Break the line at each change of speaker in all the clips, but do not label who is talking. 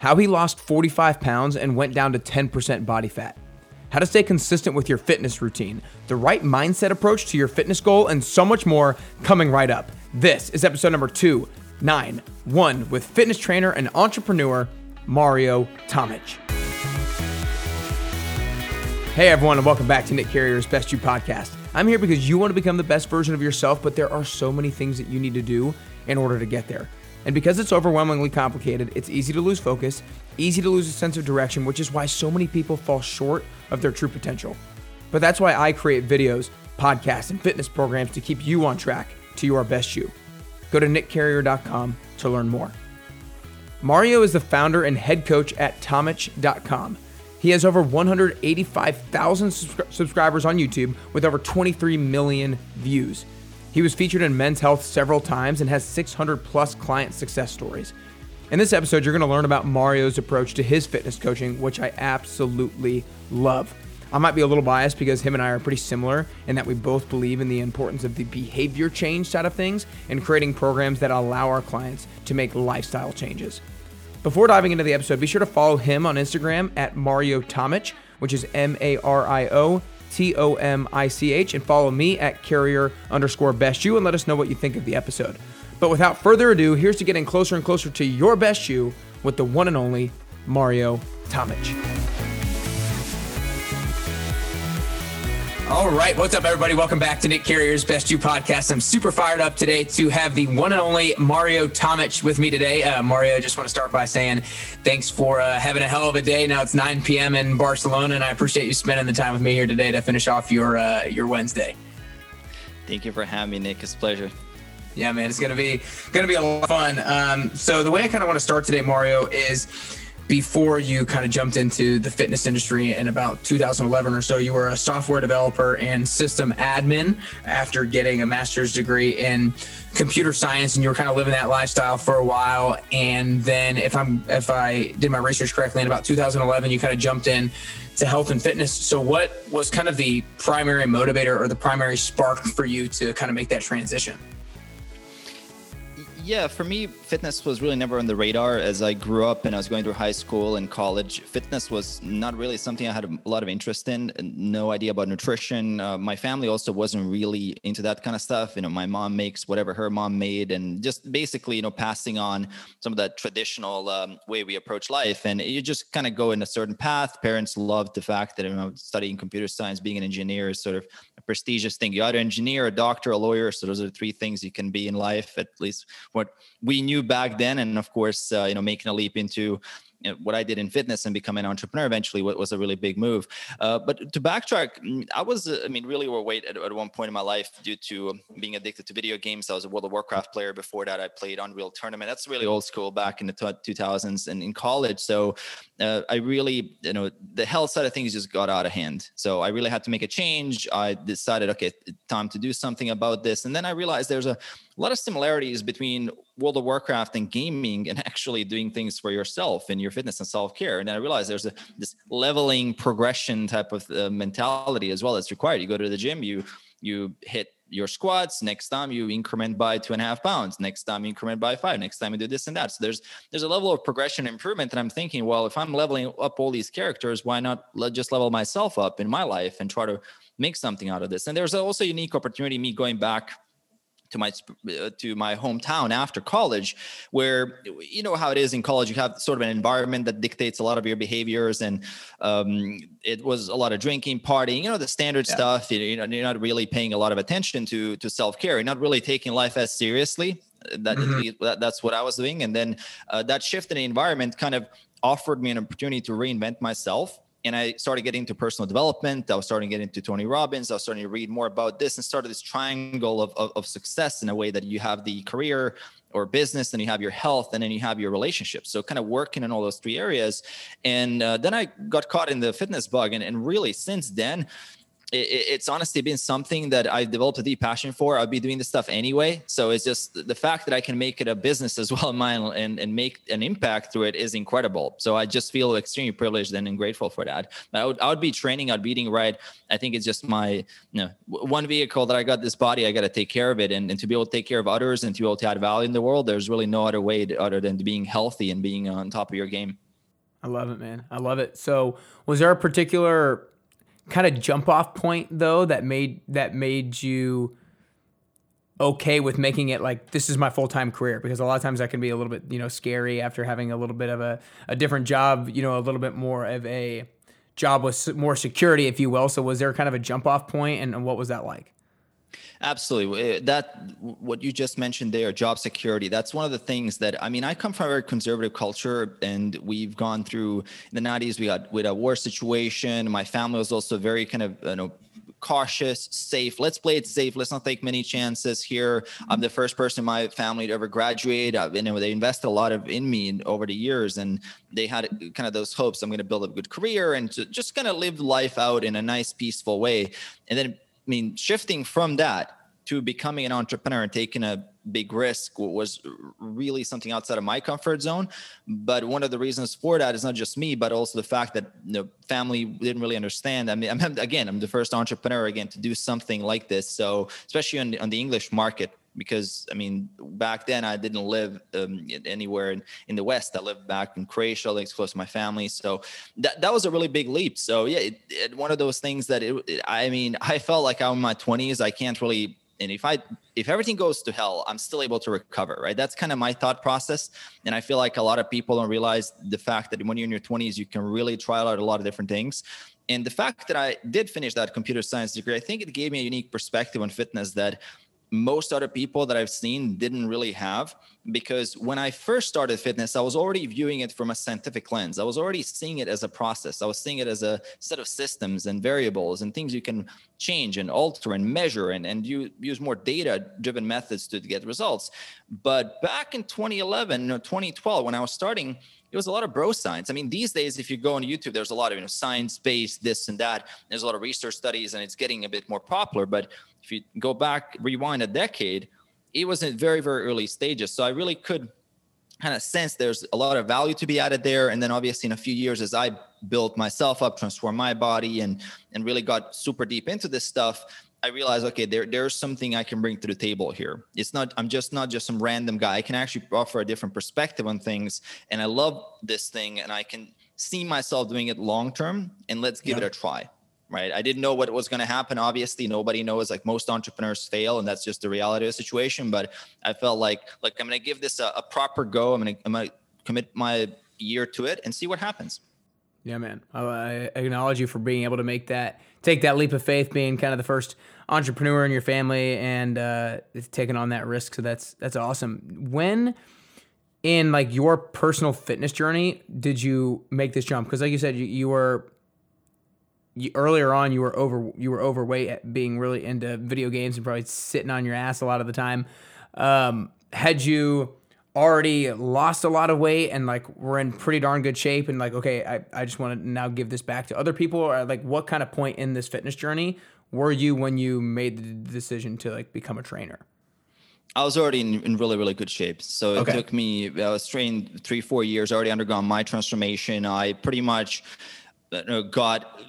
how he lost 45 pounds and went down to 10% body fat, how to stay consistent with your fitness routine, the right mindset approach to your fitness goal, and so much more coming right up. This is episode number 291 with fitness trainer and entrepreneur Mario Tomic. Hey everyone, and welcome back to Nick Carrier's Best You podcast. I'm here because you want to become the best version of yourself, but there are so many things that you need to do in order to get there. And because it's overwhelmingly complicated, it's easy to lose focus, easy to lose a sense of direction, which is why so many people fall short of their true potential. But that's why I create videos, podcasts, and fitness programs to keep you on track to your best you. Go to nickcarrier.com to learn more. Mario is the founder and head coach at Tomich.com. He has over 185,000 subscribers on YouTube with over 23 million views. He was featured in Men's Health several times and has 600 plus client success stories. In this episode, you're going to learn about Mario's approach to his fitness coaching, which I absolutely love. I might be a little biased because him and I are pretty similar in that we both believe in the importance of the behavior change side of things and creating programs that allow our clients to make lifestyle changes. Before diving into the episode, be sure to follow him on Instagram at Mario Tomic, which is M A R I O T O M I C H, and follow me at carrier underscore best you and let us know what you think of the episode. But without further ado, here's to getting closer and closer to your best you with the one and only Mario Tomic. All right, what's up, everybody? Welcome back to Nick Carrier's Best You podcast. I'm super fired up today to have the one and only Mario Tomic with me today. Uh, Mario, I just want to start by saying thanks for uh, having a hell of a day. Now it's 9 p.m. in Barcelona, and I appreciate you spending the time with me here today to finish off your uh, your Wednesday.
Thank you for having me, Nick. It's a pleasure.
Yeah, man, it's gonna be gonna be a lot of fun. Um, so the way I kind of want to start today, Mario, is before you kind of jumped into the fitness industry in about 2011 or so, you were a software developer and system admin after getting a master's degree in computer science, and you were kind of living that lifestyle for a while. And then, if I'm if I did my research correctly, in about 2011, you kind of jumped in to health and fitness. So, what was kind of the primary motivator or the primary spark for you to kind of make that transition?
Yeah, for me, fitness was really never on the radar as I grew up and I was going through high school and college. Fitness was not really something I had a lot of interest in. No idea about nutrition. Uh, my family also wasn't really into that kind of stuff. You know, my mom makes whatever her mom made, and just basically, you know, passing on some of that traditional um, way we approach life. And you just kind of go in a certain path. Parents loved the fact that you know, studying computer science, being an engineer is sort of prestigious thing. You either engineer, a doctor, a lawyer. So those are the three things you can be in life, at least what we knew back then and of course uh, you know making a leap into what I did in fitness and become an entrepreneur eventually was a really big move. Uh, but to backtrack, mm, I was, uh, I mean, really overweight at, at, one point in my life due to being addicted to video games. I was a World of Warcraft player. Before that, I played Unreal Tournament. That's really old school back in the 2000s and in college. So uh, I really, you know, the health side of things just got out of hand. So I really had to make a change. I decided, okay, time to do something about this. And then I realized there's a lot of similarities between World of Warcraft and gaming and actually doing things for yourself and your fitness and self care. And then I realized there's a this leveling progression type of uh, mentality as well that's required. You go to the gym, you you hit your squats next time you increment by two and a half pounds next time you increment by five next time you do this and that so there's there's a level of progression improvement and i'm thinking well if i'm leveling up all these characters why not let just level myself up in my life and try to make something out of this and there's also a unique opportunity me going back to my uh, to my hometown after college where you know how it is in college you have sort of an environment that dictates a lot of your behaviors and um, it was a lot of drinking partying you know the standard yeah. stuff you know you're not really paying a lot of attention to to self-care you're not really taking life as seriously that, mm-hmm. that that's what i was doing and then uh, that shift in the environment kind of offered me an opportunity to reinvent myself and I started getting into personal development. I was starting to get into Tony Robbins. I was starting to read more about this and started this triangle of, of, of success in a way that you have the career or business, then you have your health, and then you have your relationships. So kind of working in all those three areas. And uh, then I got caught in the fitness bug. And, and really since then, it, it's honestly been something that I've developed a deep passion for. I'll be doing this stuff anyway. So it's just the fact that I can make it a business as well, mine, and, and make an impact through it is incredible. So I just feel extremely privileged and grateful for that. I would, I would be training, I'd be eating right. I think it's just my, you know, one vehicle that I got this body, I got to take care of it. And, and to be able to take care of others and to be able to add value in the world, there's really no other way to, other than being healthy and being on top of your game.
I love it, man. I love it. So, was there a particular kind of jump off point though that made that made you okay with making it like this is my full-time career because a lot of times that can be a little bit you know scary after having a little bit of a, a different job you know a little bit more of a job with more security if you will. So was there kind of a jump off point and, and what was that like
Absolutely. Uh, that what you just mentioned there, job security. That's one of the things that I mean. I come from a very conservative culture, and we've gone through in the '90s. We got with a war situation. My family was also very kind of you know cautious, safe. Let's play it safe. Let's not take many chances here. I'm the first person in my family to ever graduate. Uh, you know, they invested a lot of in me over the years, and they had kind of those hopes. I'm going to build a good career and to just kind of live life out in a nice, peaceful way. And then mean, shifting from that to becoming an entrepreneur and taking a big risk was really something outside of my comfort zone. But one of the reasons for that is not just me, but also the fact that the family didn't really understand. I mean, I'm, again, I'm the first entrepreneur again to do something like this. So especially on, on the English market, because I mean, back then I didn't live um, anywhere in, in the West. I lived back in Croatia, like close to my family. So that, that was a really big leap. So yeah, it, it, one of those things that it, it, I mean, I felt like I'm in my 20s. I can't really, and if I, if everything goes to hell, I'm still able to recover, right? That's kind of my thought process. And I feel like a lot of people don't realize the fact that when you're in your 20s, you can really try out a lot of different things. And the fact that I did finish that computer science degree, I think it gave me a unique perspective on fitness that most other people that I've seen didn't really have. Because when I first started fitness, I was already viewing it from a scientific lens. I was already seeing it as a process. I was seeing it as a set of systems and variables and things you can change and alter and measure and, and you use more data driven methods to get results. But back in 2011 or 2012, when I was starting, it was a lot of bro science. I mean, these days, if you go on YouTube, there's a lot of you know science based this and that. There's a lot of research studies, and it's getting a bit more popular. But if you go back, rewind a decade, it was in very, very early stages. So I really could kind of sense there's a lot of value to be added there. And then obviously in a few years, as I built myself up, transformed my body and and really got super deep into this stuff, I realized, okay, there there's something I can bring to the table here. It's not I'm just not just some random guy. I can actually offer a different perspective on things. And I love this thing and I can see myself doing it long term and let's give yeah. it a try right? I didn't know what was going to happen. Obviously, nobody knows. Like most entrepreneurs fail, and that's just the reality of the situation. But I felt like like I'm going to give this a, a proper go. I'm going to I'm going to commit my year to it and see what happens.
Yeah, man. I acknowledge you for being able to make that, take that leap of faith, being kind of the first entrepreneur in your family and uh, taking on that risk. So that's that's awesome. When in like your personal fitness journey did you make this jump? Because like you said, you, you were you, earlier on you were over you were overweight, being really into video games and probably sitting on your ass a lot of the time. Um, had you already lost a lot of weight and like we're in pretty darn good shape and like okay I, I just want to now give this back to other people or like what kind of point in this fitness journey were you when you made the decision to like become a trainer
I was already in, in really, really good shape. So it okay. took me, I was trained three, four years, already undergone my transformation. I pretty much uh, got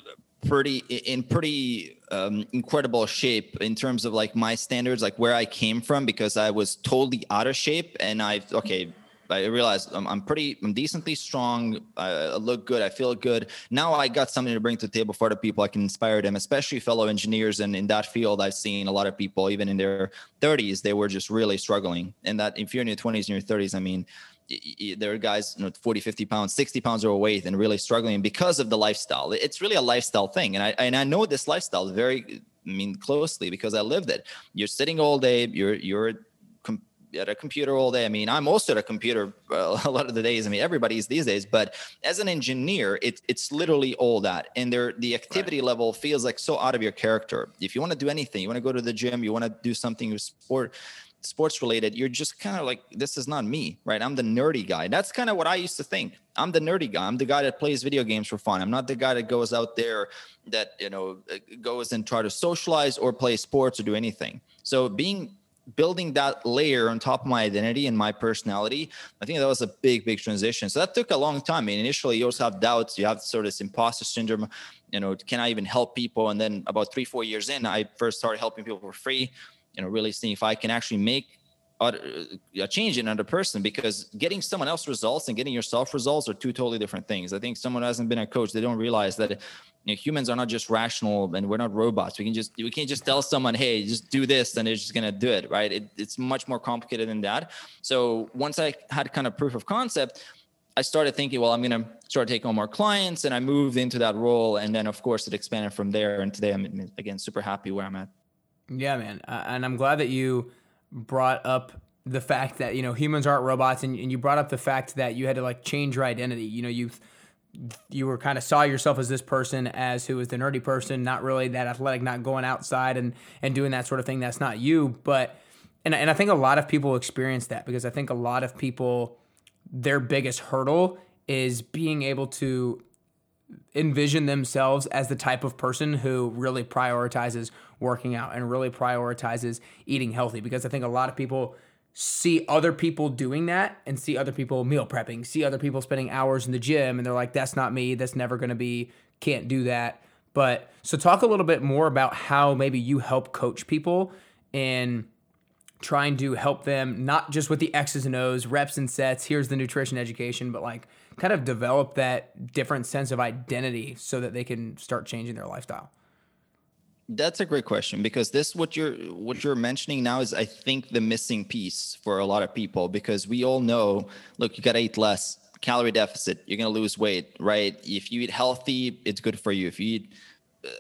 pretty in pretty um, incredible shape in terms of like my standards, like where I came from, because I was totally out of shape. And I okay, I realized I'm, I'm pretty, I'm decently strong. I look good. I feel good. Now I got something to bring to the table for other people. I can inspire them, especially fellow engineers. And in that field, I've seen a lot of people, even in their 30s, they were just really struggling. And that if you're in your 20s and your 30s, I mean, there are guys you know 40 50 pounds 60 pounds overweight and really struggling because of the lifestyle it's really a lifestyle thing and i and i know this lifestyle very I mean closely because I lived it. You're sitting all day. You're you're at a computer all day. I mean, I'm also at a computer uh, a lot of the days. I mean, everybody's these days. But as an engineer, it's it's literally all that, and there the activity right. level feels like so out of your character. If you want to do anything, you want to go to the gym, you want to do something with sport sports related, you're just kind of like, this is not me, right? I'm the nerdy guy. That's kind of what I used to think. I'm the nerdy guy. I'm the guy that plays video games for fun. I'm not the guy that goes out there that, you know, uh, goes and try to socialize or play sports or do anything. So being building that layer on top of my identity and my personality, I think that was a big, big transition. So that took a long time. I mean, initially you also have doubts. You have sort of this imposter syndrome. You know, can I even help people? And then about three, four years in, I first started helping people for free you know really seeing if i can actually make a change in another person because getting someone else results and getting yourself results are two totally different things. I think someone hasn't been a coach, they don't realize that you know, humans are not just rational and we're not robots. We can just we can't just tell someone, hey, just do this, and they're just gonna do it, right? It, it's much more complicated than that. So once I had kind of proof of concept, I started thinking, well, I'm gonna start taking on more clients, and I moved into that role, and then of course it expanded from there. And today I'm again super happy where I'm at.
Yeah, man, uh, and I'm glad that you brought up the fact that you know humans aren't robots and, and you brought up the fact that you had to like change your identity. You know you you were kind of saw yourself as this person as who was the nerdy person not really that athletic not going outside and and doing that sort of thing. That's not you but and, and i think a lot of people experience that because i think a lot of people their biggest hurdle is being able to envision themselves as the type of person who really prioritizes working out and really prioritizes eating healthy because I think a lot of people see other people doing that and see other people meal prepping, see other people spending hours in the gym and they're like that's not me, that's never going to be, can't do that. But so talk a little bit more about how maybe you help coach people in trying to help them not just with the X's and O's, reps and sets, here's the nutrition education, but like kind of develop that different sense of identity so that they can start changing their lifestyle?
That's a great question because this what you're what you're mentioning now is I think the missing piece for a lot of people because we all know look you got to eat less calorie deficit you're going to lose weight right if you eat healthy it's good for you if you eat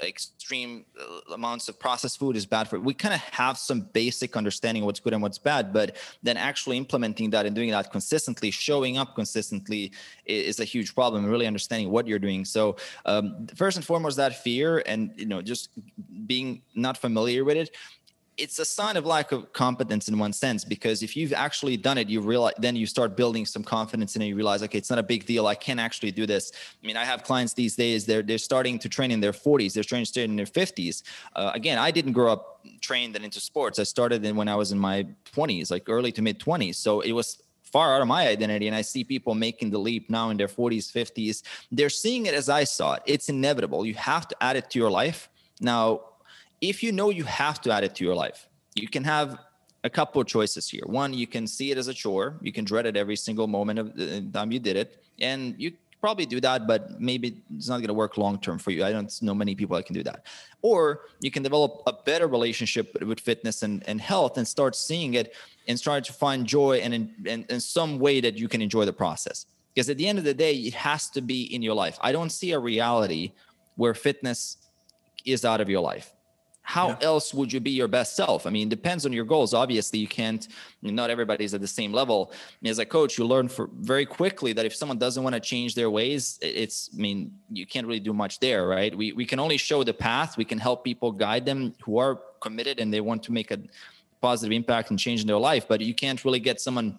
extreme uh, amounts of processed food is bad for it. We kind of have some basic understanding of what's good and what's bad, but then actually implementing that and doing that consistently, showing up consistently is a huge problem. Really understanding what you're doing. So um, first and foremost, that fear and you know just being not familiar with it it's a sign of lack of competence in one sense because if you've actually done it you realize then you start building some confidence and you realize okay it's not a big deal. I can actually do this. I mean i have clients these days they're they're starting to train in their 40s they're starting to train in their 50s uh, again i didn't grow up trained and into sports. I started in when i was in my 20s like early to mid 20s so it was far out of my identity and i see people making the leap now in their 40s 50s they're seeing it as i saw it. It's inevitable. You have to add it to your life. Now if you know you have to add it to your life, you can have a couple of choices here. One, you can see it as a chore. You can dread it every single moment of the time you did it. And you probably do that, but maybe it's not going to work long term for you. I don't know many people that can do that. Or you can develop a better relationship with fitness and, and health and start seeing it and start to find joy and in, in, in some way that you can enjoy the process. Because at the end of the day, it has to be in your life. I don't see a reality where fitness is out of your life how yeah. else would you be your best self? I mean, depends on your goals. Obviously, you can't, not everybody's at the same level. As a coach, you learn for very quickly that if someone doesn't want to change their ways, it's, I mean, you can't really do much there, right? We, we can only show the path. We can help people guide them who are committed and they want to make a positive impact and change in their life. But you can't really get someone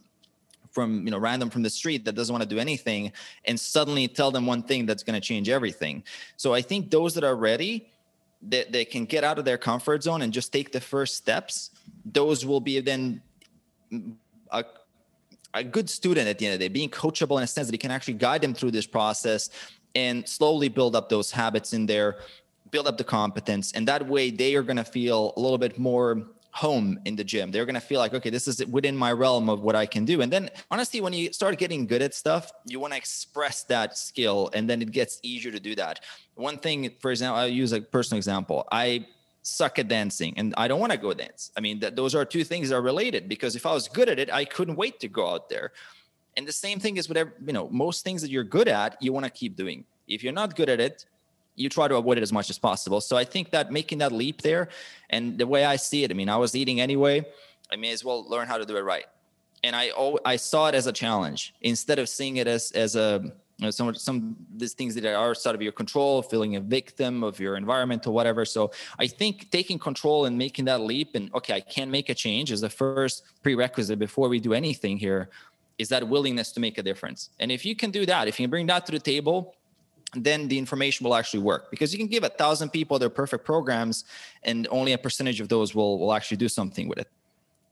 from you know random from the street that doesn't want to do anything and suddenly tell them one thing that's going to change everything so i think those that are ready that they can get out of their comfort zone and just take the first steps, those will be then a, a good student at the end of the day, being coachable in a sense that you can actually guide them through this process and slowly build up those habits in there, build up the competence. And that way they are going to feel a little bit more home in the gym. They're going to feel like, okay, this is within my realm of what I can do. And then honestly, when you start getting good at stuff, you want to express that skill and then it gets easier to do that. One thing, for example, I'll use a personal example. I suck at dancing and I don't want to go dance. I mean, that those are two things that are related because if I was good at it, I couldn't wait to go out there. And the same thing is whatever, you know, most things that you're good at, you want to keep doing. If you're not good at it, you try to avoid it as much as possible. So I think that making that leap there, and the way I see it, I mean, I was eating anyway. I may as well learn how to do it right. And I I saw it as a challenge instead of seeing it as as a you know, some some these things that are outside of your control, feeling a victim of your environment or whatever. So I think taking control and making that leap and okay, I can make a change is the first prerequisite before we do anything here. Is that willingness to make a difference? And if you can do that, if you can bring that to the table, then the information will actually work. Because you can give a thousand people their perfect programs and only a percentage of those will will actually do something with it.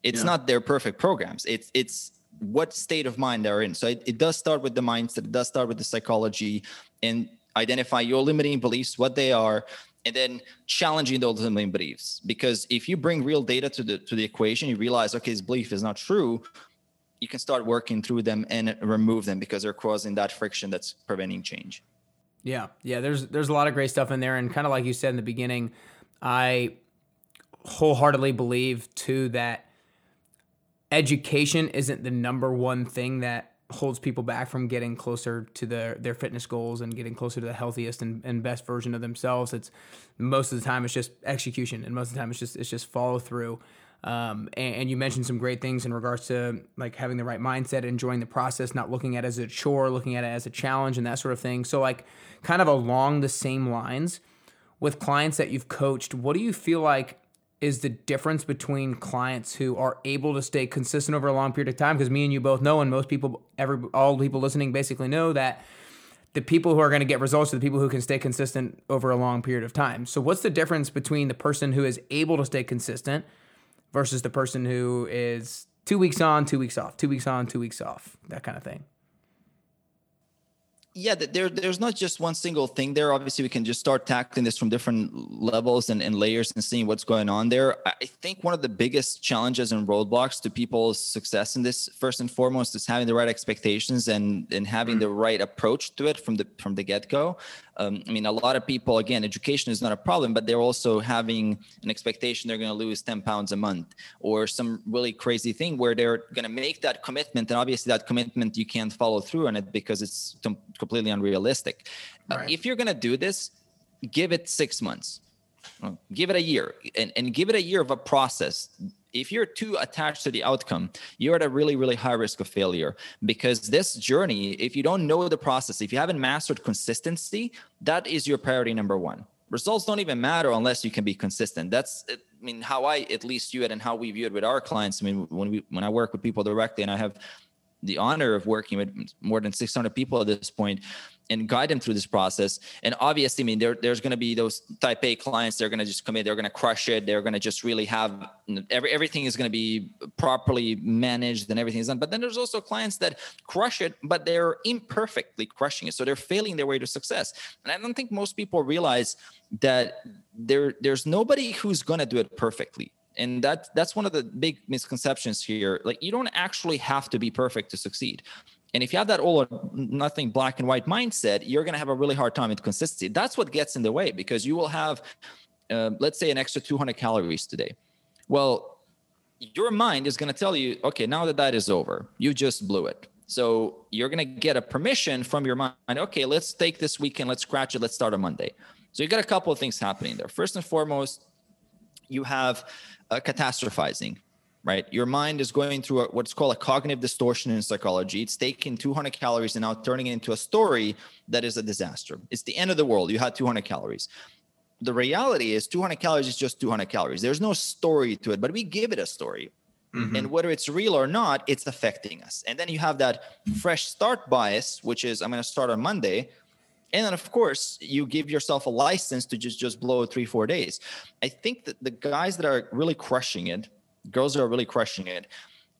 It's yeah. not their perfect programs. It's it's what state of mind they're in. So it, it does start with the mindset. It does start with the psychology and identify your limiting beliefs what they are and then challenging those limiting beliefs. Because if you bring real data to the to the equation you realize okay this belief is not true you can start working through them and remove them because they're causing that friction that's preventing change
yeah yeah there's there's a lot of great stuff in there and kind of like you said in the beginning i wholeheartedly believe too that education isn't the number one thing that holds people back from getting closer to their their fitness goals and getting closer to the healthiest and, and best version of themselves. It's most of the time it's just execution, and most of the time it's just it's just follow through. Um, and, and, you mentioned some great things in regards to like having the right mindset, enjoying the process, not looking at it as a chore, looking at it as a challenge, and that sort of thing. So like kind of along the same lines with clients that you've coached, what do you feel like is the difference between clients who are able to stay consistent over a long period of time because me and you both know and most people every all people listening basically know that the people who are going to get results are the people who can stay consistent over a long period of time. So what's the difference between the person who is able to stay consistent versus the person who is 2 weeks on, 2 weeks off, 2 weeks on, 2 weeks off, that kind of thing?
yeah there, there's not just one single thing there obviously we can just start tackling this from different levels and, and layers and seeing what's going on there i think one of the biggest challenges and roadblocks to people's success in this first and foremost is having the right expectations and and having mm-hmm. the right approach to it from the from the get-go um, I mean, a lot of people, again, education is not a problem, but they're also having an expectation they're going to lose 10 pounds a month or some really crazy thing where they're going to make that commitment. And obviously, that commitment, you can't follow through on it because it's completely unrealistic. Uh, right. Uh, if you're going to do this, give it six months, give it a year, and, and give it a year of a process if you're too attached to the outcome, you're at a really, really high risk of failure because this journey, if you don't know the process, if you haven't mastered consistency, that is your priority number one. Results don't even matter unless you can be consistent. That's, I mean, how I at least view it and how we view it with our clients. I mean, when we when I work with people directly, and I have the honor of working with more than 600 people at this point and guide them through this process. And obviously, I mean, there, there's going to be those type A clients. They're going to just come in. They're going to crush it. They're going to just really have every, everything is going to be properly managed and everything is done. But then there's also clients that crush it, but they're imperfectly crushing it. So they're failing their way to success. And I don't think most people realize that there there's nobody who's going to do it perfectly and that that's one of the big misconceptions here like you don't actually have to be perfect to succeed and if you have that all or nothing black and white mindset you're going to have a really hard time with consistency. That's what gets in the way because you will have uh, let's say an extra 200 calories today. Well your mind is going to tell you okay now that that is over you just blew it. So you're going to get a permission from your mind okay let's take this weekend let's scratch it let's start on monday. So you got a couple of things happening there. First and foremost you have uh, catastrophizing right? Your mind is going through a, what's called a cognitive distortion in psychology. It's taking 200 calories and now turning it into a story that is a disaster. It's the end of the world. You had 200 calories. The reality is 200 calories is just 200 calories. There's no story to it but we give it a story. Mm-hmm. and whether it's real or not it's affecting us. And then you have that fresh start bias which is i'm going to start on monday. And then of course you give yourself a license to just just blow three four days. I think that the guys that are really crushing it girls that are really crushing it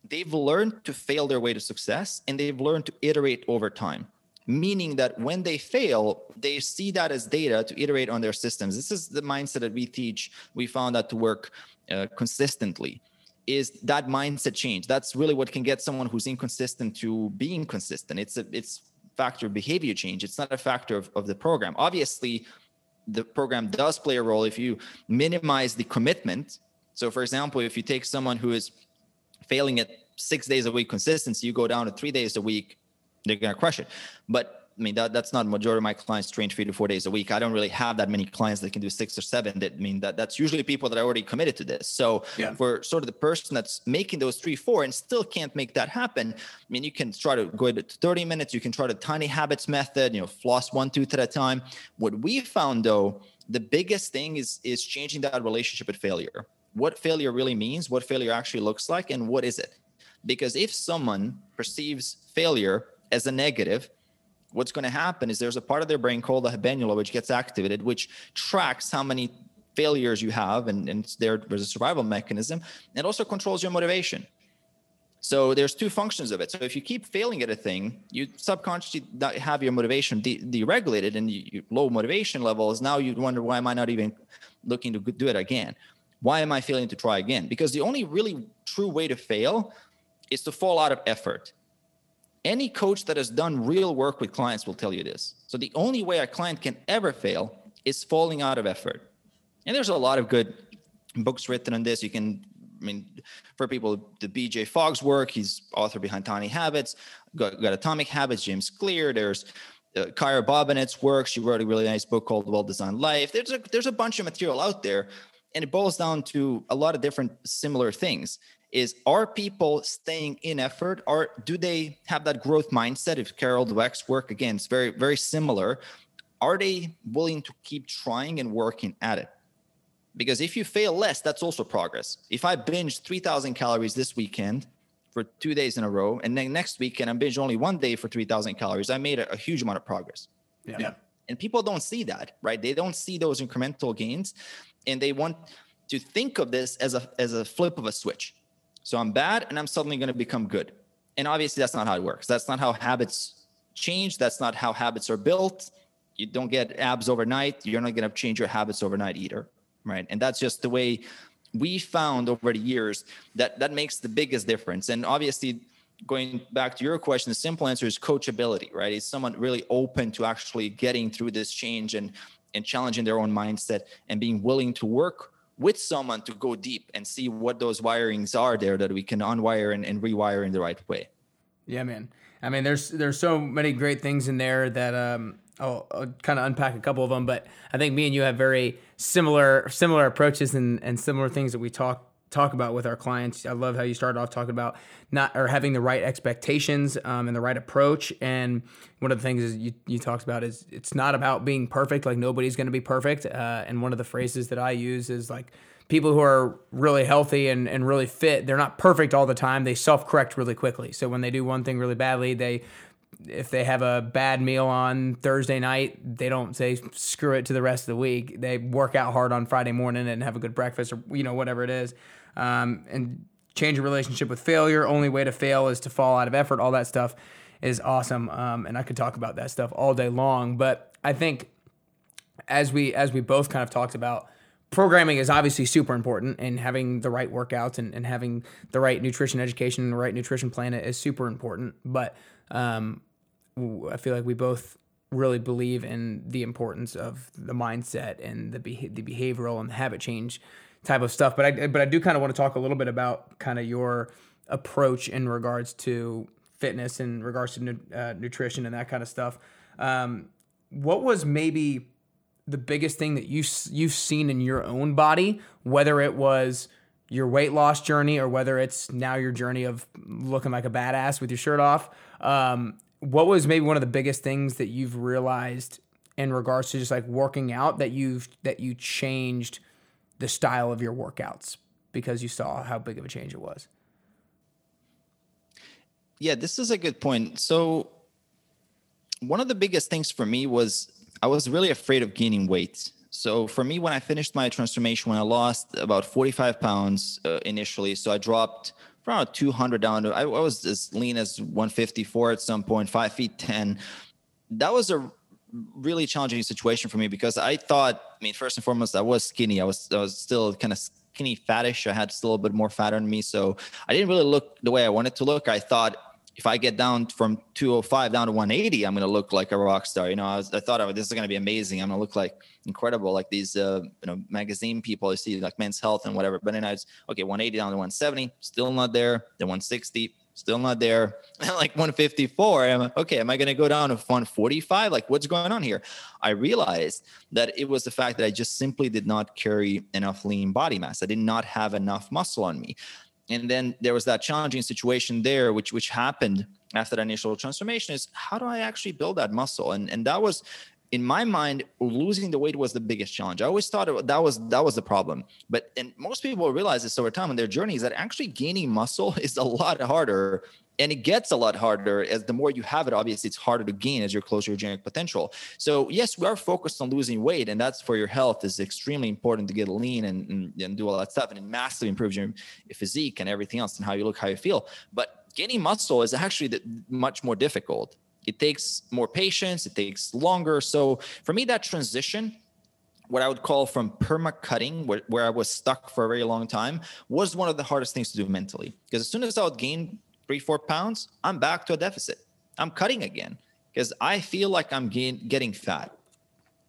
they've learned to fail their way to success and they've learned to iterate over time meaning that when they fail they see that as data to iterate on their systems this is the mindset that we teach we found that to work uh, consistently is that mindset change that's really what can get someone who's inconsistent to being consistent it's a, it's factor of behavior change. It's not a factor of, of the program. Obviously, the program does play a role if you minimize the commitment. So, for example, if you take someone who is failing at six days a week consistency, you go down to three days a week, they're going to crush it. But I mean, that, that's not majority of my clients train three to four days a week. I don't really have that many clients that can do six or seven. That I mean, that that's usually people that are already committed to this. So yeah. for sort of the person that's making those three, four and still can't make that happen, I mean, you can try to go to 30 minutes. You can try the tiny habits method, you know, floss one tooth at a time. What we found though, the biggest thing is is changing that relationship with failure. What failure really means, what failure actually looks like, and what is it? Because if someone perceives failure as a negative, what's going to happen is there's a part of their brain called the habenula which gets activated which tracks how many failures you have and, and there, there's a survival mechanism it also controls your motivation So there's two functions of it. So if you keep failing at a thing, you subconsciously have your motivation de- deregulated and you, you low motivation levels. Now you wonder why am I not even looking to do it again? Why am I failing to try again? Because the only really true way to fail is to fall out of effort. Any coach that has done real work with clients will tell you this. So the only way a client can ever fail is falling out of effort. And there's a lot of good books written on this. You can I mean, for people, the BJ Fogg's work, he's author behind Tiny Habits, got, got Atomic Habits, James Clear. There's uh, Kyra Bobinet's work. She wrote a really nice book called Well Designed Life. There's a, there's a bunch of material out there, and it boils down to a lot of different similar things. Is are people staying in effort? Or do they have that growth mindset? If Carol Dweck's work again, it's very very similar. Are they willing to keep trying and working at it? Because if you fail less, that's also progress. If I binge 3,000 calories this weekend for two days in a row, and then next weekend I binge only one day for 3,000 calories, I made a, a, huge amount of progress.
Yeah. yeah.
And people don't see that, right? They don't see those incremental gains, and they want to think of this as a as a flip of a switch. So I'm bad, and I'm suddenly going to become good. And obviously, that's not how it works. That's not how habits change. That's not how habits are built. You don't get abs overnight. You're not going to change your habits overnight either right? And that's just the way we found over the years that that makes the biggest difference. And obviously, going back to your question, the simple answer is coachability, right? Is someone really open to actually getting through this change and and challenging their own mindset and being willing to work with someone to go deep and see what those wirings are there that we can unwire and, and rewire in the right way.
Yeah, man. I mean, there's there's so many great things in there that um, I'll, I'll kind of unpack a couple of them, but I think me and you have very similar similar approaches and, and similar things that we talk talk about with our clients. I love how you started off talking about not or having the right expectations um, and the right approach. And one of the things is you, you talked about is it's not about being perfect. Like nobody's going to be perfect. Uh, and one of the phrases that I use is like people who are really healthy and, and really fit, they're not perfect all the time. They self correct really quickly. So when they do one thing really badly, they if they have a bad meal on Thursday night, they don't say screw it to the rest of the week. They work out hard on Friday morning and have a good breakfast or you know whatever it is, um, and change your relationship with failure. Only way to fail is to fall out of effort. All that stuff is awesome, um, and I could talk about that stuff all day long. But I think as we as we both kind of talked about. Programming is obviously super important, and having the right workouts and, and having the right nutrition education and the right nutrition plan is super important. But um, I feel like we both really believe in the importance of the mindset and the be- the behavioral and the habit change type of stuff. But I but I do kind of want to talk a little bit about kind of your approach in regards to fitness in regards to nu- uh, nutrition and that kind of stuff. Um, what was maybe the biggest thing that you you've seen in your own body, whether it was your weight loss journey or whether it's now your journey of looking like a badass with your shirt off? Um, what was maybe one of the biggest things that you've realized in regards to just like working out that you've that you changed the style of your workouts because you saw how big of a change it was.
Yeah this is a good point. So one of the biggest things for me was i was really afraid of gaining weight. So for me when i finished my transformation when i lost about 45 pounds uh, initially so i dropped around 200 down to I, I was as lean as 154 at some point, five feet 10. That was a really challenging situation for me because I thought, mean, first and foremost, I was skinny. I was I was still kind of skinny, fattish. I had still a little bit more fat on me, so I didn't really look the way I wanted to look. I thought if I get down from 205 down to 180, I'm going to look like a rock star. You know, I, was, I thought oh, this is going to be amazing. I'm going to look like incredible, like these, uh, you know, magazine people I see like Men's Health and whatever. But then I was okay, 180 down to 170, still not there. Then 160, still not there. like 154, I'm like, okay, am I going to go down to 145? Like, what's going on here? I realized that it was the fact that I just simply did not carry enough lean body mass. I did not have enough muscle on me and then there was that challenging situation there which which happened after the initial transformation is how do i actually build that muscle and and that was in my mind losing the weight was the biggest challenge. I always thought that was that was the problem. But and most people realize this over time in their journeys that actually gaining muscle is a lot harder and it gets a lot harder as the more you have it obviously it's harder to gain as you're closer to your genetic potential. So yes we are focused on losing weight and that's for your health is extremely important to get lean and, and, and do all that stuff and it massively improves your physique and everything else and how you look how you feel. But gaining muscle is actually much more difficult it takes more patience it takes longer so for me that transition what I would call from perma cutting, where, where I was stuck for a very long time, was one of the hardest things to do mentally. Because as soon as I would gain three, four pounds, I'm back to a deficit. I'm cutting again because I feel like I'm gain, getting fat.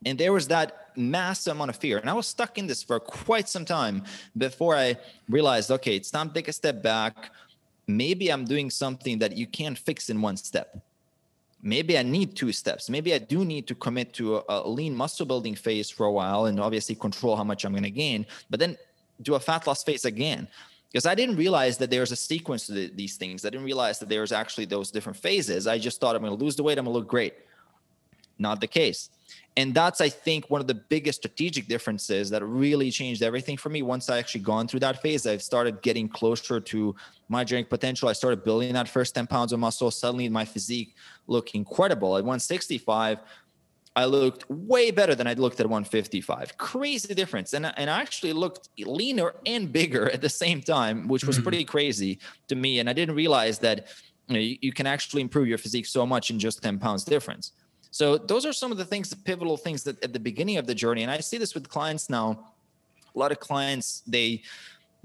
And there was that massive amount of fear. And I was stuck in this for quite some time before I realized, okay, it's time to take a step back. Maybe I'm doing something that you can't fix in one step. Maybe I need two steps. Maybe I do need to commit to a, a lean muscle building phase for a while and obviously control how much I'm going to gain, but then do a fat loss phase again because I didn't realize that there's a sequence to the, these things. I didn't realize that there's actually those different phases. I just thought I'm going to lose the weight, I'm going to look great. Not the case. And that's, I think, one of the biggest strategic differences that really changed everything for me. Once I actually gone through that phase, I've started getting closer to my genetic potential. I started building that first 10 pounds of muscle. Suddenly, my physique looked incredible. At 165, I looked way better than I looked at 155. Crazy difference. And, and I actually looked leaner and bigger at the same time, which was mm-hmm. pretty crazy to me. And I didn't realize that you, know, you, you can actually improve your physique so much in just 10 pounds difference. So those are some of the things, the pivotal things that at the beginning of the journey. And I see this with clients now. A lot of clients, they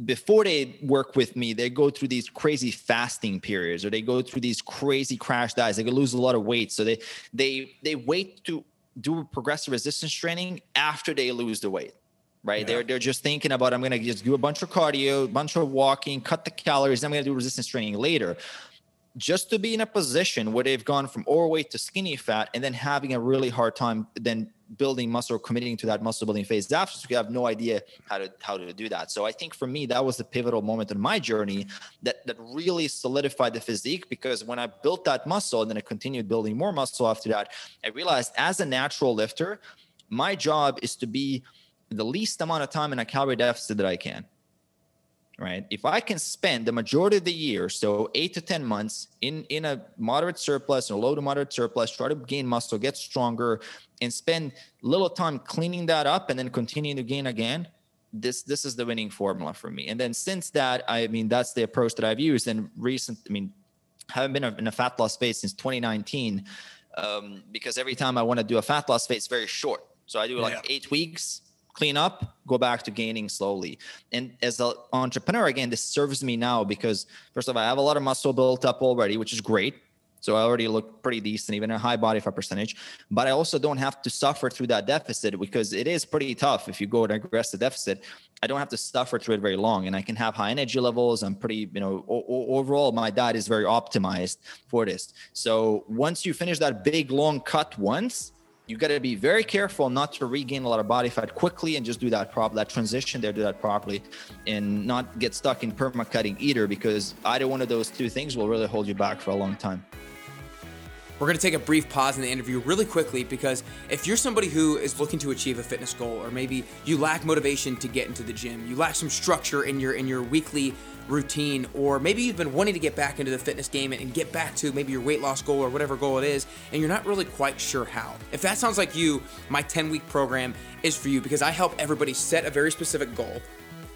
before they work with me, they go through these crazy fasting periods or they go through these crazy crash diets. They could lose a lot of weight. So they they they wait to do progressive resistance training after they lose the weight right? Yeah. They're they're just thinking about I'm gonna just do a bunch of cardio, a bunch of walking, cut the calories. Then I'm gonna do resistance training later, just to be in a position where they've gone from overweight to skinny fat, and then having a really hard time then building muscle or committing to that muscle building phase. After so we have no idea how to how to do that. So i think for me that was the pivotal moment in my journey that that really solidified the physique because when i built that muscle and then i continued building more muscle after that i realized as a natural lifter my job is to be the least amount of time in a calorie deficit that i can right? If i can spend the majority of the year so eight to ten months in in a moderate surplus or low to moderate surplus try to gain muscle get stronger and spend little time cleaning that up and then continue to gain again this this is the winning formula for me. And then since that i mean that's the approach that i've used. And recent i mean haven't been in a fat loss phase since 2019 um, because every time i want to do a fat loss phase it's very short. So i do like yeah. eight weeks clean up, go back to gaining slowly. And as an entrepreneur, again, this serves me now because first of all, I have a lot of muscle built up already, which is great. So I already look pretty decent, even a high body fat percentage. But I also don't have to suffer through that deficit because it is pretty tough if you go to aggressive deficit. I don't have to suffer through it very long, and I can have high energy levels. I'm pretty, you know, o- overall my diet is very optimized for this. So once you finish that big long cut once, you got to be very careful not to regain a lot of body fat quickly and just do that prop that transition there do that properly and not get stuck in perma cutting either because either one of those two things will really hold you back for a long time.
We're going to take a brief pause in the interview really quickly because if you're somebody who is looking to achieve a fitness goal or maybe you lack motivation to get into the gym, you lack some structure in your in your weekly routine or maybe you've been wanting to get back into the fitness game and get back to maybe your weight loss goal or whatever goal it is and you're not really quite sure how. If that sounds like you, my 10 week program is for you because I help everybody set a very specific goal.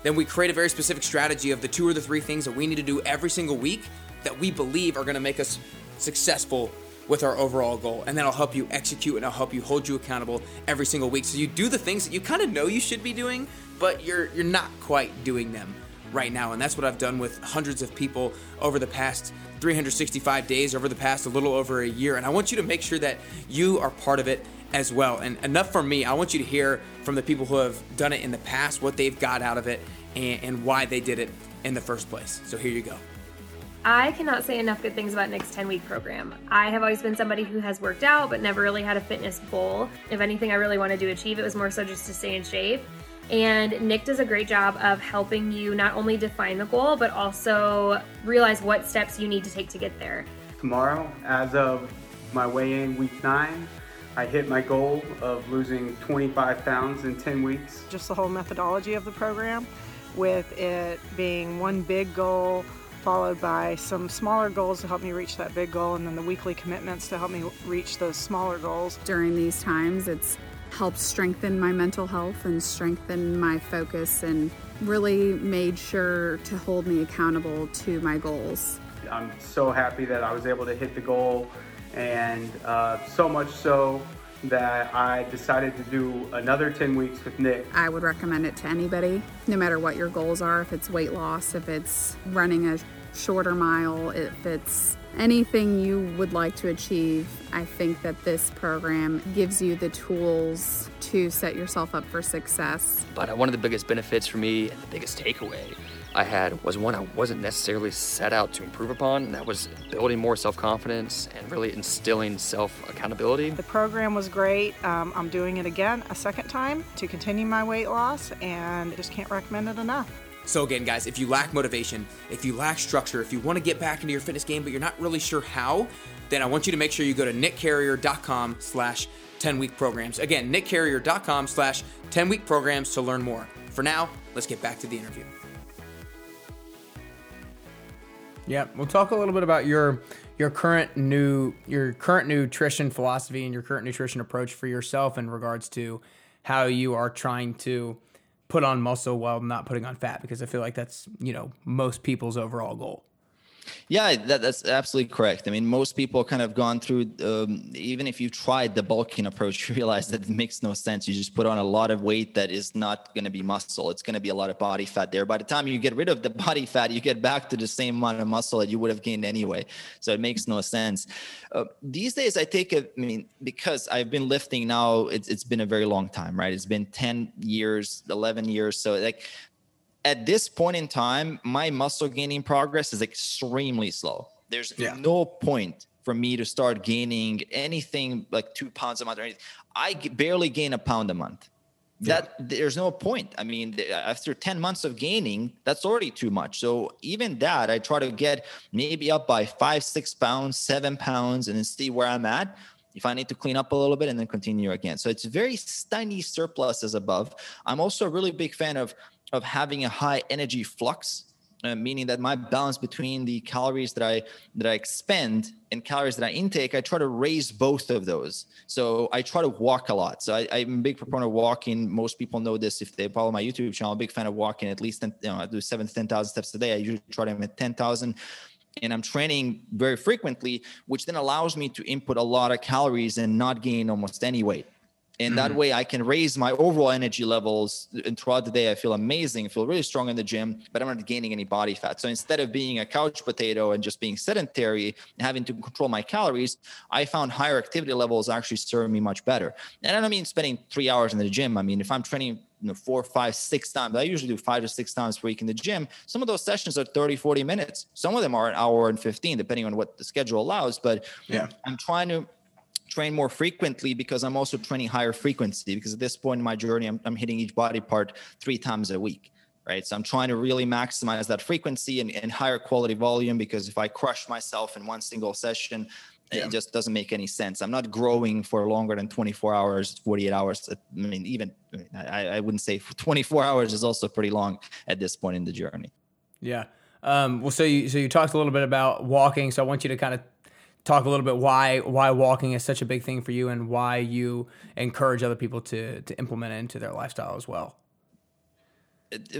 Then we create a very specific strategy of the two or the three things that we need to do every single week that we believe are going to make us successful with our overall goal. And then I'll help you execute and I'll help you hold you accountable every single week. So you do the things that you kind of know you should be doing, but you're you're not quite doing them right now. And that's what I've done with hundreds of people over the past 365 days, over the past a little over a year. And I want you to make sure that you are part of it as well. And enough for me, I want you to hear from the people who have done it in the past, what they've got out of it, and, and why they did it in the first place. So here you go.
I cannot say enough good things about Nick's 10 week program. I have always been somebody who has worked out but never really had a fitness goal. If anything I really wanted to achieve, it was more so just to stay in shape. And Nick does a great job of helping you not only define the goal, but also realize what steps you need to take to get there.
Tomorrow, as of my weigh in week nine, I hit my goal of losing 25 pounds in 10 weeks.
Just the whole methodology of the program, with it being one big goal, followed by some smaller goals to help me reach that big goal, and then the weekly commitments to help me reach those smaller goals.
During these times, it's helped strengthen my mental health and strengthen my focus and really made sure to hold me accountable to my goals.
I'm so happy that I was able to hit the goal, and uh, so much so that I decided to do another 10 weeks with Nick.
I would recommend it to anybody, no matter what your goals are if it's weight loss, if it's running a shorter mile, if it's anything you would like to achieve. I think that this program gives you the tools to set yourself up for success.
But one of the biggest benefits for me and the biggest takeaway I had was one I wasn't necessarily set out to improve upon, and that was building more self confidence and really instilling self accountability.
The program was great. Um, I'm doing it again a second time to continue my weight loss, and just can't recommend it enough.
So again, guys, if you lack motivation, if you lack structure, if you want to get back into your fitness game but you're not really sure how, then I want you to make sure you go to nickcarrier.com slash 10-week programs. Again, nickcarrier.com slash 10-week programs to learn more. For now, let's get back to the interview. Yeah, we'll talk a little bit about your your current new your current nutrition philosophy and your current nutrition approach for yourself in regards to how you are trying to put on muscle while not putting on fat because I feel like that's, you know, most people's overall goal.
Yeah, that, that's absolutely correct. I mean, most people kind of gone through, um, even if you tried the bulking approach, you realize that it makes no sense. You just put on a lot of weight that is not going to be muscle. It's going to be a lot of body fat there. By the time you get rid of the body fat, you get back to the same amount of muscle that you would have gained anyway. So it makes no sense. Uh, these days, I take it, I mean, because I've been lifting now, it's, it's been a very long time, right? It's been 10 years, 11 years. So like at this point in time, my muscle gaining progress is extremely slow. There's yeah. no point for me to start gaining anything like two pounds a month or anything. I barely gain a pound a month. That yeah. there's no point. I mean, after 10 months of gaining, that's already too much. So even that, I try to get maybe up by five, six pounds, seven pounds, and then see where I'm at. If I need to clean up a little bit and then continue again. So it's very tiny surpluses above. I'm also a really big fan of of having a high energy flux uh, meaning that my balance between the calories that I that I expend and calories that I intake, I try to raise both of those. So I try to walk a lot. So I, am a big proponent of walking. Most people know this if they follow my YouTube channel. I'm a big fan of walking. At least you know, I do seven to ten thousand steps a day. I usually try to at ten thousand. And I'm training very frequently, which then allows me to input a lot of calories and not gain almost any weight and that mm-hmm. way i can raise my overall energy levels and throughout the day i feel amazing I feel really strong in the gym but i'm not gaining any body fat so instead of being a couch potato and just being sedentary and having to control my calories i found higher activity levels actually serve me much better and i don't mean spending three hours in the gym i mean if i'm training you know, four, five, six times. I usually do five to six times per week in the gym. Some of those sessions are 30, 40 minutes. Some of them are an hour and 15, depending on what the schedule allows. But yeah, I'm trying to train more frequently because I'm also training higher frequency because at this point in my journey, I'm, I'm hitting each body part three times a week. Right. So I'm trying to really maximize that frequency and, and higher quality volume because if I crush myself in one single session, yeah. it just doesn't make any sense. I'm not growing for longer than 24 hours, 48 hours. I mean, even I, I wouldn't say 24 hours is also pretty long at this point in the journey.
Yeah. Um, well, so you so you talked a little bit about walking. So I want you to kind of talk a little bit why why walking is such a big thing for you and why you encourage other people to to implement it into their lifestyle as well.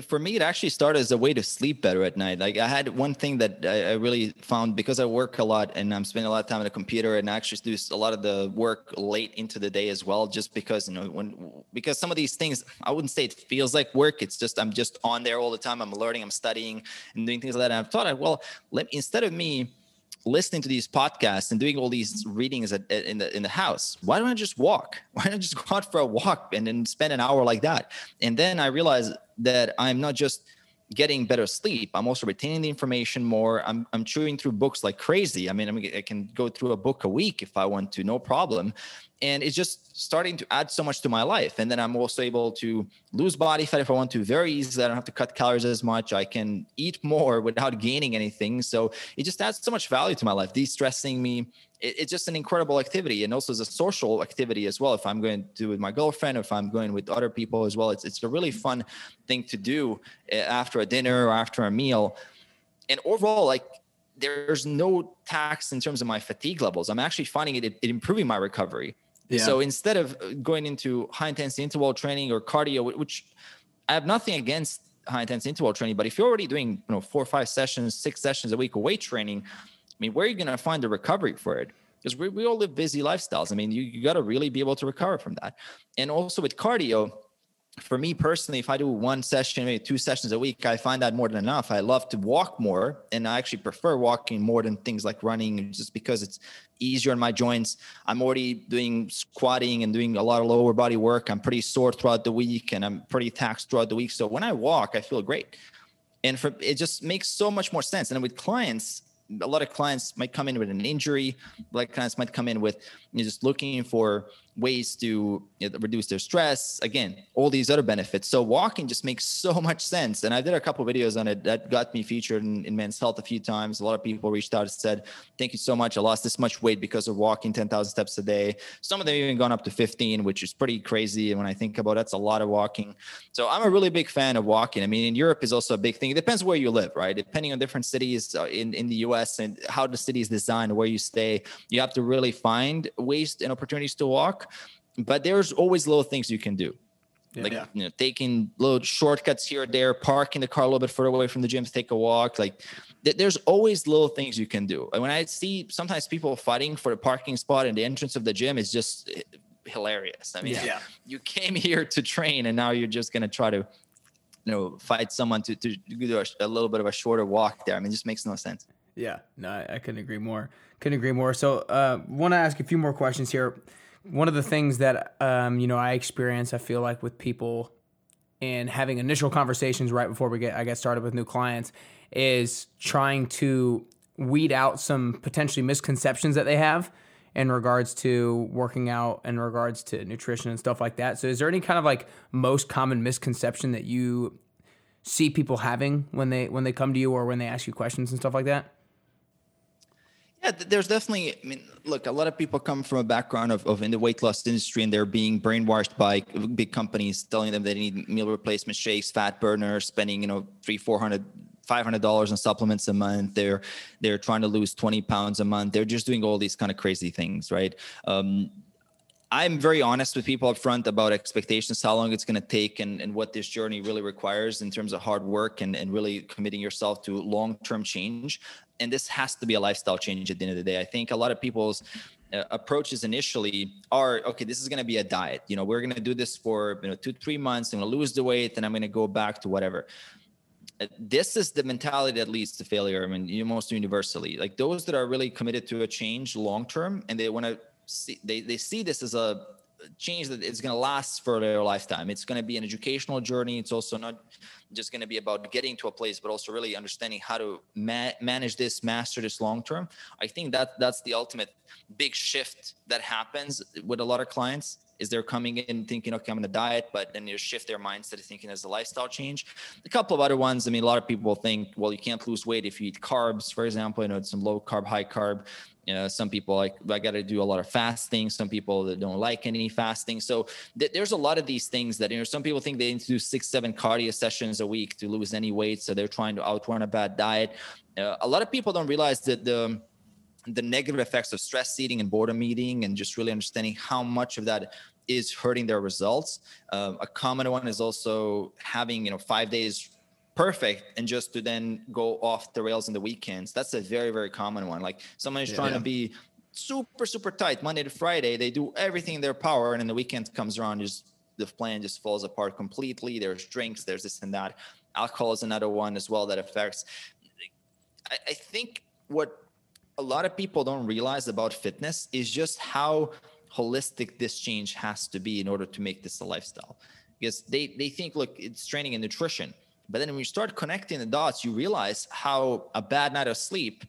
For me it actually started as a way to sleep better at night. Like i had one thing that i, really found because i work a lot and i'm spending a lot of time on the computer and I actually do a lot of the work late into the day as well just because you know when because some of these things i wouldn't say it feels like work. It's just i'm just on there all the time. I'm learning i'm studying and doing things like that. And i've thought well let instead of me listening to these podcasts and doing all these readings at, in the in the house. Why don't i just walk? Why don't i just go out for a walk and then spend an hour like that? And then i realized that i'm not just getting better sleep i'm also retaining the information more i'm, I'm chewing through books like crazy. I mean i can go through a book a week if i want to no problem. And it's just starting to add so much to my life. And then i'm also able to lose body fat if i want to very easily. I don't have to cut calories as much. I can eat more without gaining anything. So it just adds so much value to my life de-stressing me it, it's just an incredible activity and also as a social activity as well. If i'm going to do with my girlfriend or if i'm going with other people as well it's, it's a really fun thing to do eh, after a dinner or after a meal. And overall like there's no tax in terms of my fatigue levels. I'm actually finding it, it improving my recovery. Yeah. so instead of uh, going into high intensity interval training or cardio which i have nothing against high intensity interval training but if you're already doing you know four or five sessions six sessions a week of weight training mean where are you going to find the recovery for it because we, we all live busy lifestyles i mean you, you got to really be able to recover from that and also with cardio for me personally, if I do one session, maybe two sessions a week, I find that more than enough. I love to walk more, and I actually prefer walking more than things like running, just because it's easier on my joints. I'm already doing squatting and doing a lot of lower body work. I'm pretty sore throughout the week, and I'm pretty taxed throughout the week. So when I walk, I feel great, and for it just makes so much more sense. And with clients, a lot of clients might come in with an injury. Like clients might come in with you know, just looking for ways to reduce their stress again all these other benefits. So walking just makes so much sense. And i did a couple videos on it that got me featured in, in men's health a few times. A lot of people reached out and said thank you so much. I lost this much weight because of walking 10000 steps a day. Some of them even gone up to 15 which is pretty crazy and when i think about it, that's a lot of walking. So i'm a really big fan of walking. I mean in europe is also a big thing. It depends where you live right? Depending on different cities uh, in, in the us and how the city is designed where you stay you have to really find ways and opportunities to walk but there's always little things you can do. Yeah. Like you know, taking little shortcuts here or there, parking the car a little bit further away from the gym to take a walk. Like th- there's always little things you can do. And when I see sometimes people fighting for a parking spot in the entrance of the gym is just eh, hilarious. I mean, yeah. you came here to train and now you're just gonna try to you know fight someone to, to do a, a little bit of a shorter walk there. I mean, it just makes no sense.
Yeah, no, I, I couldn't agree more. Couldn't agree more. So, uh, want to ask a few more questions here one of the things that um, you know I experience, I feel like with people in having initial conversations right before we get I get started with new clients is trying to weed out some potentially misconceptions that they have in regards to working out in regards to nutrition and stuff like that. So is there any kind of like most common misconception that you see people having when they when they come to you or when they ask you questions and stuff like that?
Yeah, there's definitely. I mean, look, a lot of people come from a background of, of in the weight loss industry, and they're being brainwashed by big companies telling them they need meal replacement shakes, fat burners, spending you know three, four hundred, five hundred dollars on supplements a month. They're they're trying to lose twenty pounds a month. They're just doing all these kind of crazy things, right? Um, I'm very honest with people up front about expectations, how long it's going to take, and, and what this journey really requires in terms of hard work and, and really committing yourself to long term change and this has to be a lifestyle change at the end of the day. I think a lot of people's uh, approaches initially are okay this is going to be a diet. You know we're going to do this for you know two three months i'm going to lose the weight and i'm going to go back to whatever. Uh, this is the mentality that leads to failure i mean most universally. Like those that are really committed to a change long term and they want to see they, they see this as a change that is going to last for their lifetime it's going to be an educational journey it's also not just going to be about getting to a place, but also really understanding how to ma- manage this, master this long term. I think that that's the ultimate big shift that happens with a lot of clients. Is they're coming in thinking, okay, I'm going to diet, but then you shift their mindset to thinking as a lifestyle change. A couple of other ones. I mean, a lot of people think, well, you can't lose weight if you eat carbs, for example. You know, it's some low carb, high carb you know some people like i got to do a lot of fasting some people that don't like any fasting. So th- there's a lot of these things that you know some people think they need to do six seven cardio sessions a week to lose any weight so they're trying to outrun a bad diet. Uh, a lot of people don't realize that the the negative effects of stress eating and boredom eating and just really understanding how much of that is hurting their results. Uh, a common one is also having you know five days perfect and just to then go off the rails in the weekends that's a very very common one. Like someone is yeah, trying yeah. to be super super tight monday to friday they do everything in their power and then the weekend comes around just the plan just falls apart completely. There's drinks there's this and that. Alcohol is another one as well that affects. I, I think what a lot of people don't realize about fitness is just how holistic this change has to be in order to make this a lifestyle. Because they they think look it's training and nutrition but then when you start connecting the dots, you realize how a bad night of sleep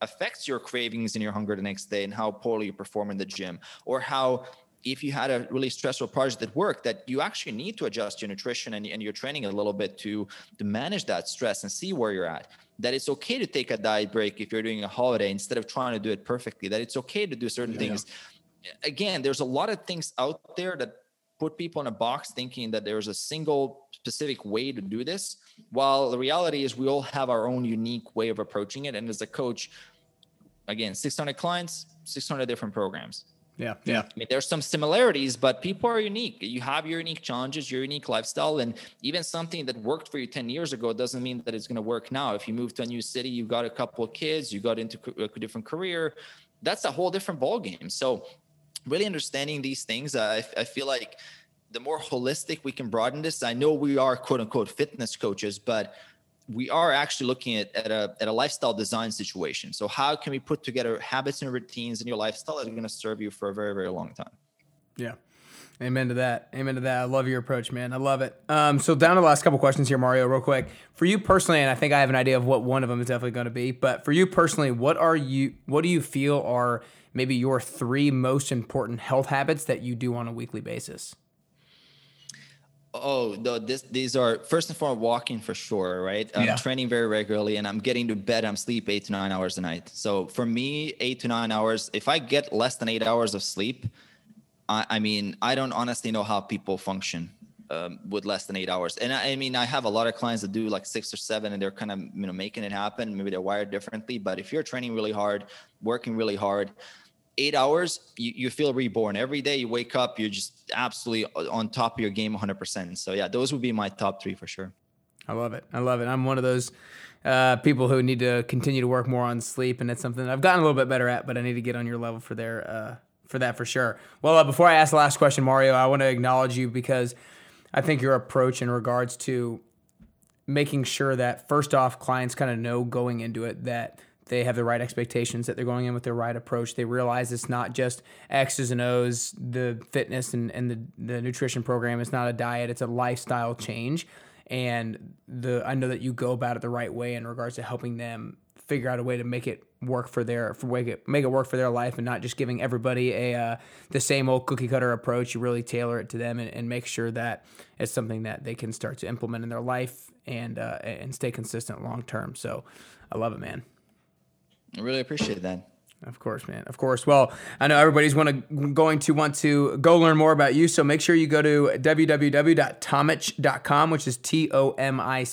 affects your cravings and your hunger the next day and how poorly you perform in the gym or how if you had a really stressful project at work that you actually need to adjust your nutrition and, and your training a little bit to to manage that stress and see where you're at. That it's okay to take a diet break if you're doing a holiday instead of trying to do it perfectly. That it's okay to do certain yeah. things. Again there's a lot of things out there that put people in a box thinking that there's a single specific way to do this mm-hmm. while the reality is we all have our own unique way of approaching it. And as a coach again 600 clients 600 different programs.
Yeah yeah.
I mean there's some similarities but people are unique. You have your unique challenges your unique lifestyle and even something that worked for you 10 years ago doesn't mean that it's going to work now. If you move to a new city you've got a couple of kids you got into a different career. That's a whole different ball game so really understanding these things I, I feel like the more holistic we can broaden this i know we are quote unquote fitness coaches but we are actually looking at, at, a, at a lifestyle design situation so how can we put together habits and routines in your lifestyle that are going to serve you for a very very long time
yeah Amen to that. Amen to that. I love your approach, man. I love it. Um, so down to the last couple questions here, Mario, real quick. For you personally, and I think I have an idea of what one of them is definitely going to be. But for you personally, what are you? What do you feel are maybe your three most important health habits that you do on a weekly basis?
Oh, no, this, these are first and foremost walking for sure, right? I'm training very regularly and I'm getting to bed. I'm sleep eight to nine hours a night. So for me, eight to nine hours, if I get less than eight hours of sleep, I, I mean, I don't honestly know how people function um, with less than eight hours. And I, I, mean, I have a lot of clients that do like six or seven and they're kind of, you know, making it happen. Maybe they're wired differently, but if you're training really hard, working really hard, eight hours, you, you feel reborn. Every day you wake up, you're just absolutely on top of your game 100%. So, yeah, those would be my top three for sure.
I love it. I love it. I'm one of those uh, people who need to continue to work more on sleep, and it's something I've gotten a little bit better at, but I need to get on your level for there uh, for that for sure. Well, uh, before I ask the last question, Mario, I want to acknowledge you because I think your approach in regards to making sure that first off, clients kind of know going into it that they have the right expectations, that they're going in with the right approach. They realize it's not just X's and O's, the fitness and, and the, the nutrition program It's not a diet, it's a lifestyle change. And the I know that you go about it the right way in regards to helping them figure out a way to make it work for their for make it make it work for their life and not just giving everybody a uh, the same old cookie cutter approach. You really tailor it to them and, and, make sure that it's something that they can start to implement in their life and uh, and stay consistent long term. So I love it, man.
I really appreciate that.
Of course, man. Of course. Well, I know everybody's want to, going to want to go learn more about you. So make sure you go to www.tomic.com, which is T O M I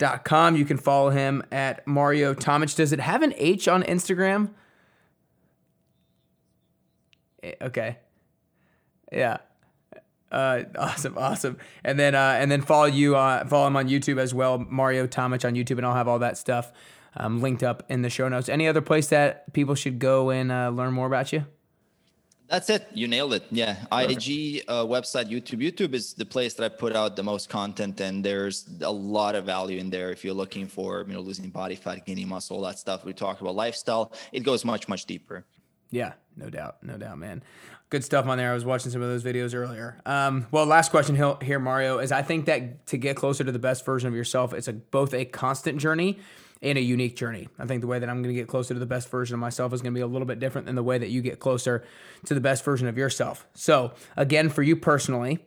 C.com. You can follow him at Mario Tomic. Does it have an H on Instagram? Eh, okay. Yeah. Uh, awesome, awesome. And then uh, and then follow you uh, follow him on YouTube as well, Mario Tomic on YouTube, and I'll have all that stuff um, linked up in the show notes. Any other place that people should go and uh, learn more about you?
That's it. You nailed it. Yeah. Perfect. IG, uh, website, YouTube. YouTube is the place that I put out the most content, and there's a lot of value in there. If you're looking for, you know, losing body fat, gaining muscle, all that stuff. We talk about lifestyle. It goes much, much deeper.
Yeah, no doubt, no doubt, man. Good stuff on there. I was watching some of those videos earlier. Um, well, last question here, Mario, is I think that to get closer to the best version of yourself, it's a both a constant journey and a unique journey. I think the way that I'm going to get closer to the best version of myself is going to be a little bit different than the way that you get closer to the best version of yourself. So, again, for you personally,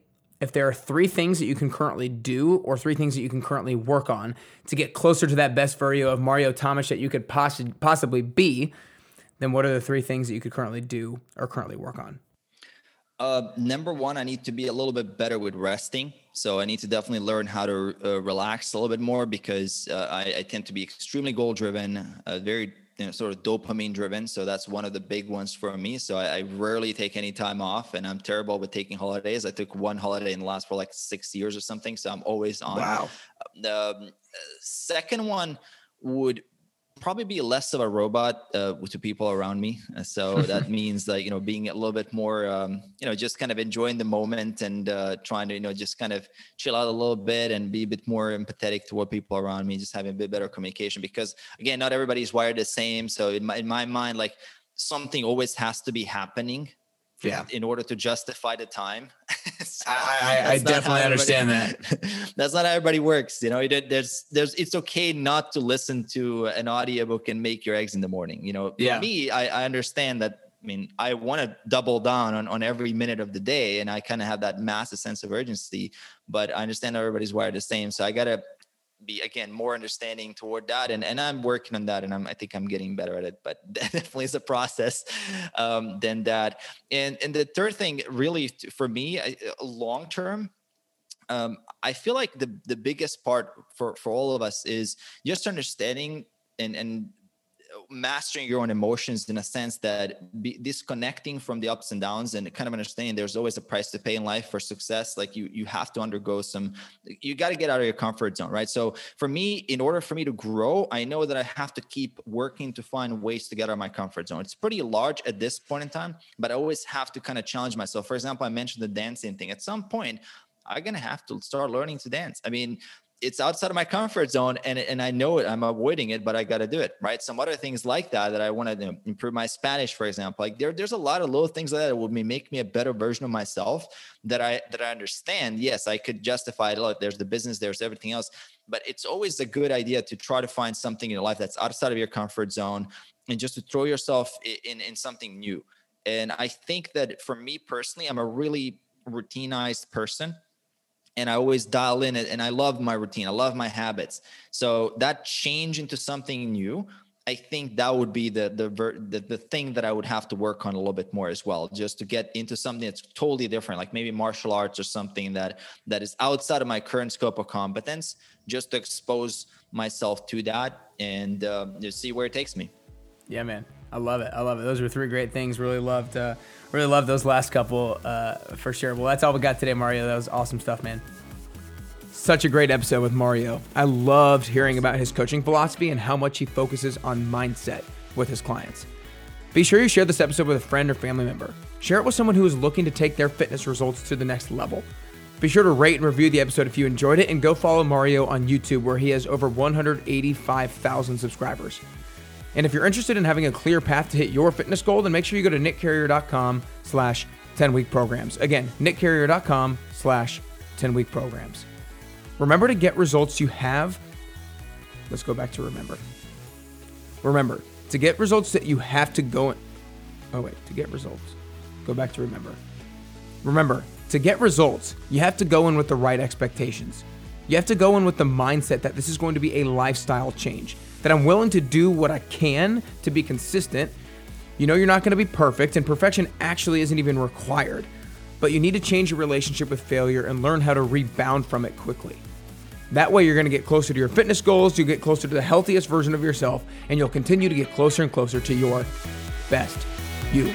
if there are three things that you can currently do or three things that you can currently work on to get closer to that best version of Mario Tomic that you could poss- possibly be, then what are the three things that you could currently do or currently work on?
Uh, number one, I need to be a little bit better with resting. So I need to definitely learn how to uh, relax a little bit more because uh, I, I, tend to be extremely goal driven, uh, very you know, sort of dopamine driven. So that's one of the big ones for me. So I, I, rarely take any time off, and I'm terrible with taking holidays. I took one holiday in the last for like six years or something. So I'm always on.
Wow.
The um, second one would probably be less of a robot uh, to people around me. Uh, so that means like, you know, being a little bit more, um, you know, just kind of enjoying the moment and uh, trying to, you know, just kind of chill out a little bit and be a bit more empathetic to what people around me, just having a bit better communication because again, not everybody's wired the same. So in my, in my mind, like something always has to be happening
yeah
in order to justify the time
so i, I, I definitely understand that
that's not how everybody works you know there's there's it's okay not to listen to an audiobook and make your eggs in the morning you know
yeah.
for me I, I understand that I mean, I want to double down on, on every minute of the day, and I kind of have that massive sense of urgency. But I understand everybody's wired the same, so I gotta be again more understanding toward that and, and i'm working on that and I'm, i think i'm getting better at it but definitely is a process um, than that. And and the third thing really for me long term um, i feel like the the biggest part for for all of us is just understanding and and mastering your own emotions in a sense that be disconnecting from the ups and downs and kind of understanding there's always a price to pay in life for success like you you have to undergo some you got to get out of your comfort zone right? So for me in order for me to grow i know that i have to keep working to find ways to get out of my comfort zone. It's pretty large at this point in time but i always have to kind of challenge myself. For example i mentioned the dancing thing. At some point I'm gonna have to start learning to dance. I mean, it's outside of my comfort zone and, and I know it, I'm avoiding it, but I got to do it. Right. Some other things like that, that I want to improve my Spanish, for example, like there, there's a lot of little things like that would make me a better version of myself that I, that I understand. Yes, I could justify it. Look, there's the business, there's everything else, but it's always a good idea to try to find something in your life that's outside of your comfort zone and just to throw yourself in, in something new. And I think that for me personally, I'm a really routinized person and I always dial in it and I love my routine. I love my habits. So that change into something new, I think that would be the, the the the thing that I would have to work on a little bit more as well, just to get into something that's totally different, like maybe martial arts or something that that is outside of my current scope of competence, just to expose myself to that and uh, just see where it takes me.
Yeah, man, I love it. I love it. Those were three great things. Really loved. Uh, really loved those last couple uh, for sure. Well, that's all we got today, Mario. That was awesome stuff, man. Such a great episode with Mario. I loved hearing about his coaching philosophy and how much he focuses on mindset with his clients. Be sure you share this episode with a friend or family member. Share it with someone who is looking to take their fitness results to the next level. Be sure to rate and review the episode if you enjoyed it, and go follow Mario on YouTube, where he has over 185,000 subscribers. And if you're interested in having a clear path to hit your fitness goal, then make sure you go to nickcarrier.com slash 10-week programs. Again, nickcarrier.com slash 10-week programs. Remember to get results you have. Let's go back to remember. Remember, to get results that you have to go in. Oh, wait, to get results. Go back to remember. Remember, to get results, you have to go in with the right expectations. You have to go in with the mindset that this is going to be a lifestyle change that I'm willing to do what I can to be consistent. You know, you're not going to be perfect, and perfection actually isn't even required, but you need to change your relationship with failure and learn how to rebound from it quickly. That way, you're going to get closer to your fitness goals, You'll get closer to the healthiest version of yourself, and you'll continue to get closer and closer to your best you.